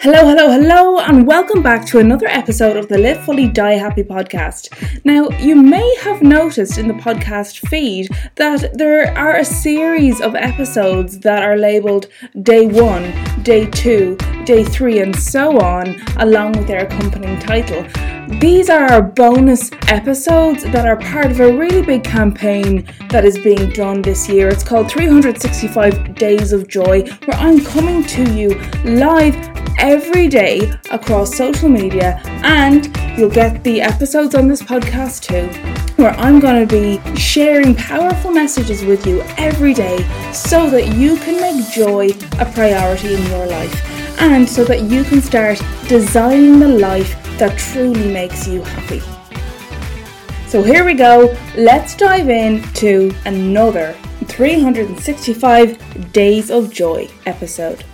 Hello, hello, hello, and welcome back to another episode of the Live Fully Die Happy podcast. Now, you may have noticed in the podcast feed that there are a series of episodes that are labeled day one, day two, day three, and so on, along with their accompanying title. These are our bonus episodes that are part of a really big campaign that is being done this year. It's called 365 Days of Joy, where I'm coming to you live every day across social media, and you'll get the episodes on this podcast too, where I'm going to be sharing powerful messages with you every day so that you can make joy a priority in your life and so that you can start designing the life that truly makes you happy. So here we go, let's dive into another 365 Days of Joy episode.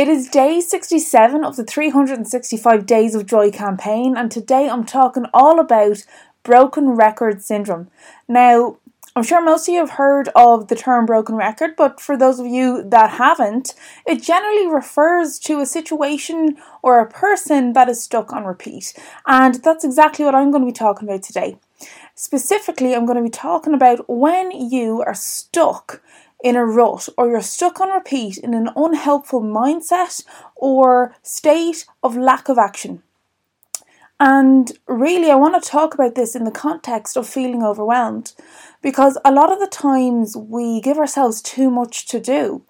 It is day 67 of the 365 Days of Joy campaign, and today I'm talking all about broken record syndrome. Now, I'm sure most of you have heard of the term broken record, but for those of you that haven't, it generally refers to a situation or a person that is stuck on repeat. And that's exactly what I'm going to be talking about today. Specifically, I'm going to be talking about when you are stuck in a rut or you're stuck on repeat in an unhelpful mindset or state of lack of action. And really, I want to talk about this in the context of feeling overwhelmed because a lot of the times we give ourselves too much to do.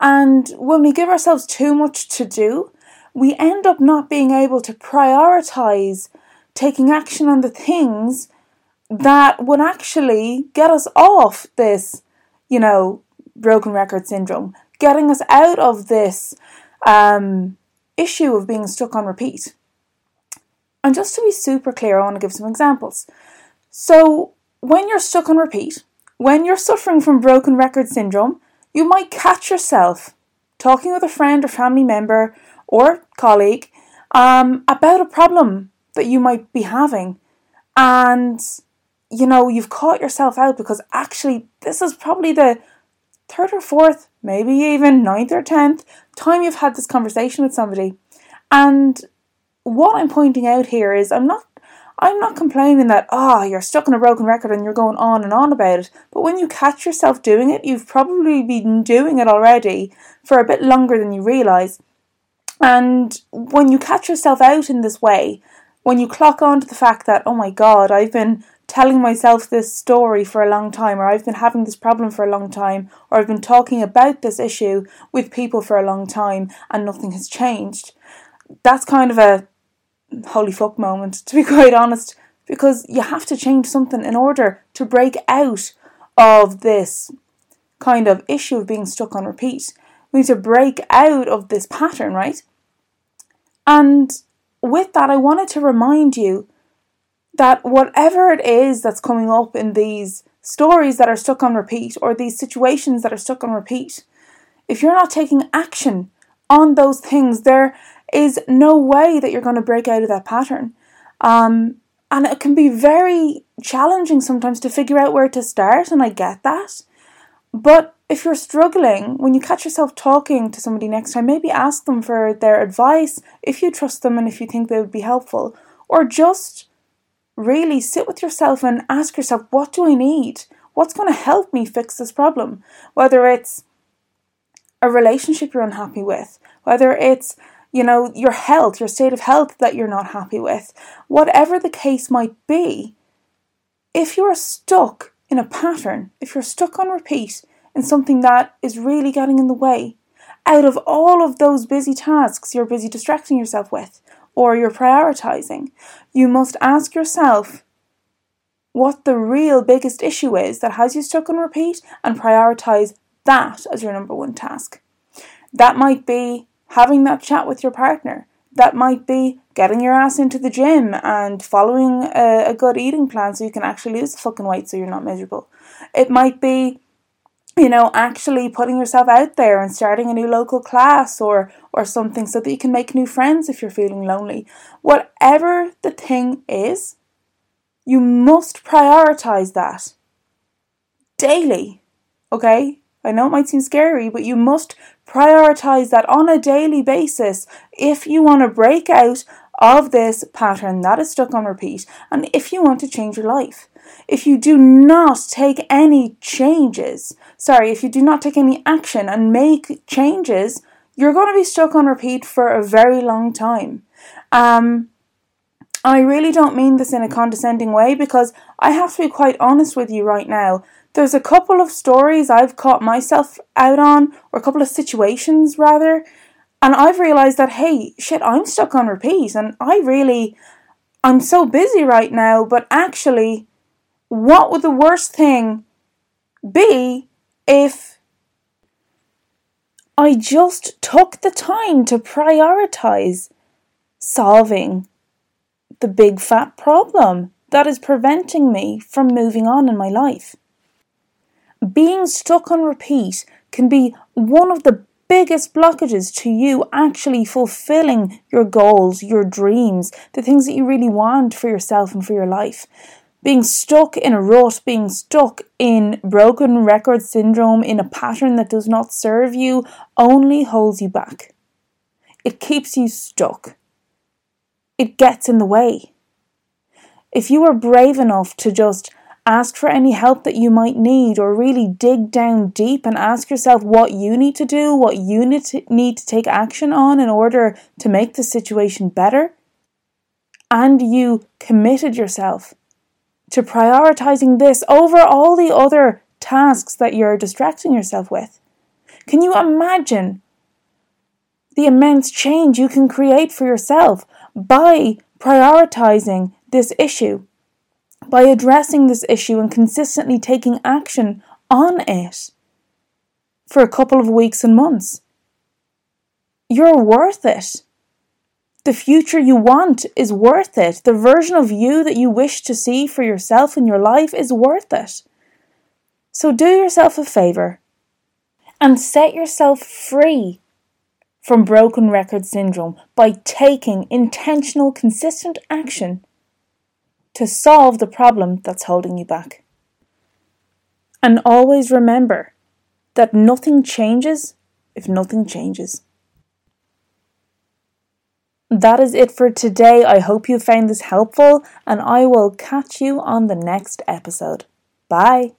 And when we give ourselves too much to do, we end up not being able to prioritize taking action on the things that would actually get us off this, you know, broken record syndrome, getting us out of this um, issue of being stuck on repeat. And just to be super clear, I want to give some examples. So, when you're stuck on repeat, when you're suffering from broken record syndrome, you might catch yourself talking with a friend or family member or colleague um, about a problem that you might be having. And, you know, you've caught yourself out because actually, this is probably the third or fourth, maybe even ninth or tenth time you've had this conversation with somebody. And what I'm pointing out here is I'm not I'm not complaining that ah oh, you're stuck in a broken record and you're going on and on about it. But when you catch yourself doing it, you've probably been doing it already for a bit longer than you realize. And when you catch yourself out in this way, when you clock on to the fact that oh my god, I've been telling myself this story for a long time, or I've been having this problem for a long time, or I've been talking about this issue with people for a long time and nothing has changed. That's kind of a holy fuck moment, to be quite honest, because you have to change something in order to break out of this kind of issue of being stuck on repeat. We need to break out of this pattern, right? And with that, I wanted to remind you that whatever it is that's coming up in these stories that are stuck on repeat or these situations that are stuck on repeat, if you're not taking action on those things, there is no way that you're going to break out of that pattern. Um, and it can be very challenging sometimes to figure out where to start, and I get that. But if you're struggling, when you catch yourself talking to somebody next time, maybe ask them for their advice if you trust them and if you think they would be helpful, or just really sit with yourself and ask yourself, what do I need? What's going to help me fix this problem? Whether it's a relationship you're unhappy with, whether it's you know, your health, your state of health that you're not happy with, whatever the case might be, if you're stuck in a pattern, if you're stuck on repeat in something that is really getting in the way, out of all of those busy tasks you're busy distracting yourself with, or you're prioritizing, you must ask yourself what the real biggest issue is that has you stuck on repeat and prioritize that as your number one task. That might be having that chat with your partner. that might be getting your ass into the gym and following a, a good eating plan so you can actually lose the fucking weight so you're not miserable. It might be you know actually putting yourself out there and starting a new local class or or something so that you can make new friends if you're feeling lonely. Whatever the thing is you must prioritize that daily okay? I know it might seem scary but you must prioritize that on a daily basis. If you want to break out of this pattern that is stuck on repeat and if you want to change your life if you do not take any changes, sorry, if you do not take any action and make changes, you're going to be stuck on repeat for a very long time. Um, I really don't mean this in a condescending way because I have to be quite honest with you right now. There's a couple of stories I've caught myself out on, or a couple of situations rather, and I've realized that, hey, shit, I'm stuck on repeat, and I really, I'm so busy right now, but actually, what would the worst thing be if I just took the time to prioritize solving the big fat problem that is preventing me from moving on in my life? Being stuck on repeat can be one of the biggest blockages to you actually fulfilling your goals, your dreams, the things that you really want for yourself and for your life. Being stuck in a rut, being stuck in broken record syndrome, in a pattern that does not serve you, only holds you back. It keeps you stuck. It gets in the way. If you are brave enough to just ask for any help that you might need, or really dig down deep and ask yourself what you need to do, what you need to, need to take action on in order to make the situation better, and you committed yourself to prioritizing this over all the other tasks that you're distracting yourself with. Can you imagine the immense change you can create for yourself by prioritizing this issue, by addressing this issue and consistently taking action on it for a couple of weeks and months? You're worth it. The future you want is worth it. The version of you that you wish to see for yourself in your life is worth it. So do yourself a favour and set yourself free from broken record syndrome by taking intentional, consistent action to solve the problem that's holding you back. And always remember that nothing changes if nothing changes. That is it for today. I hope you found this helpful, and I will catch you on the next episode. Bye.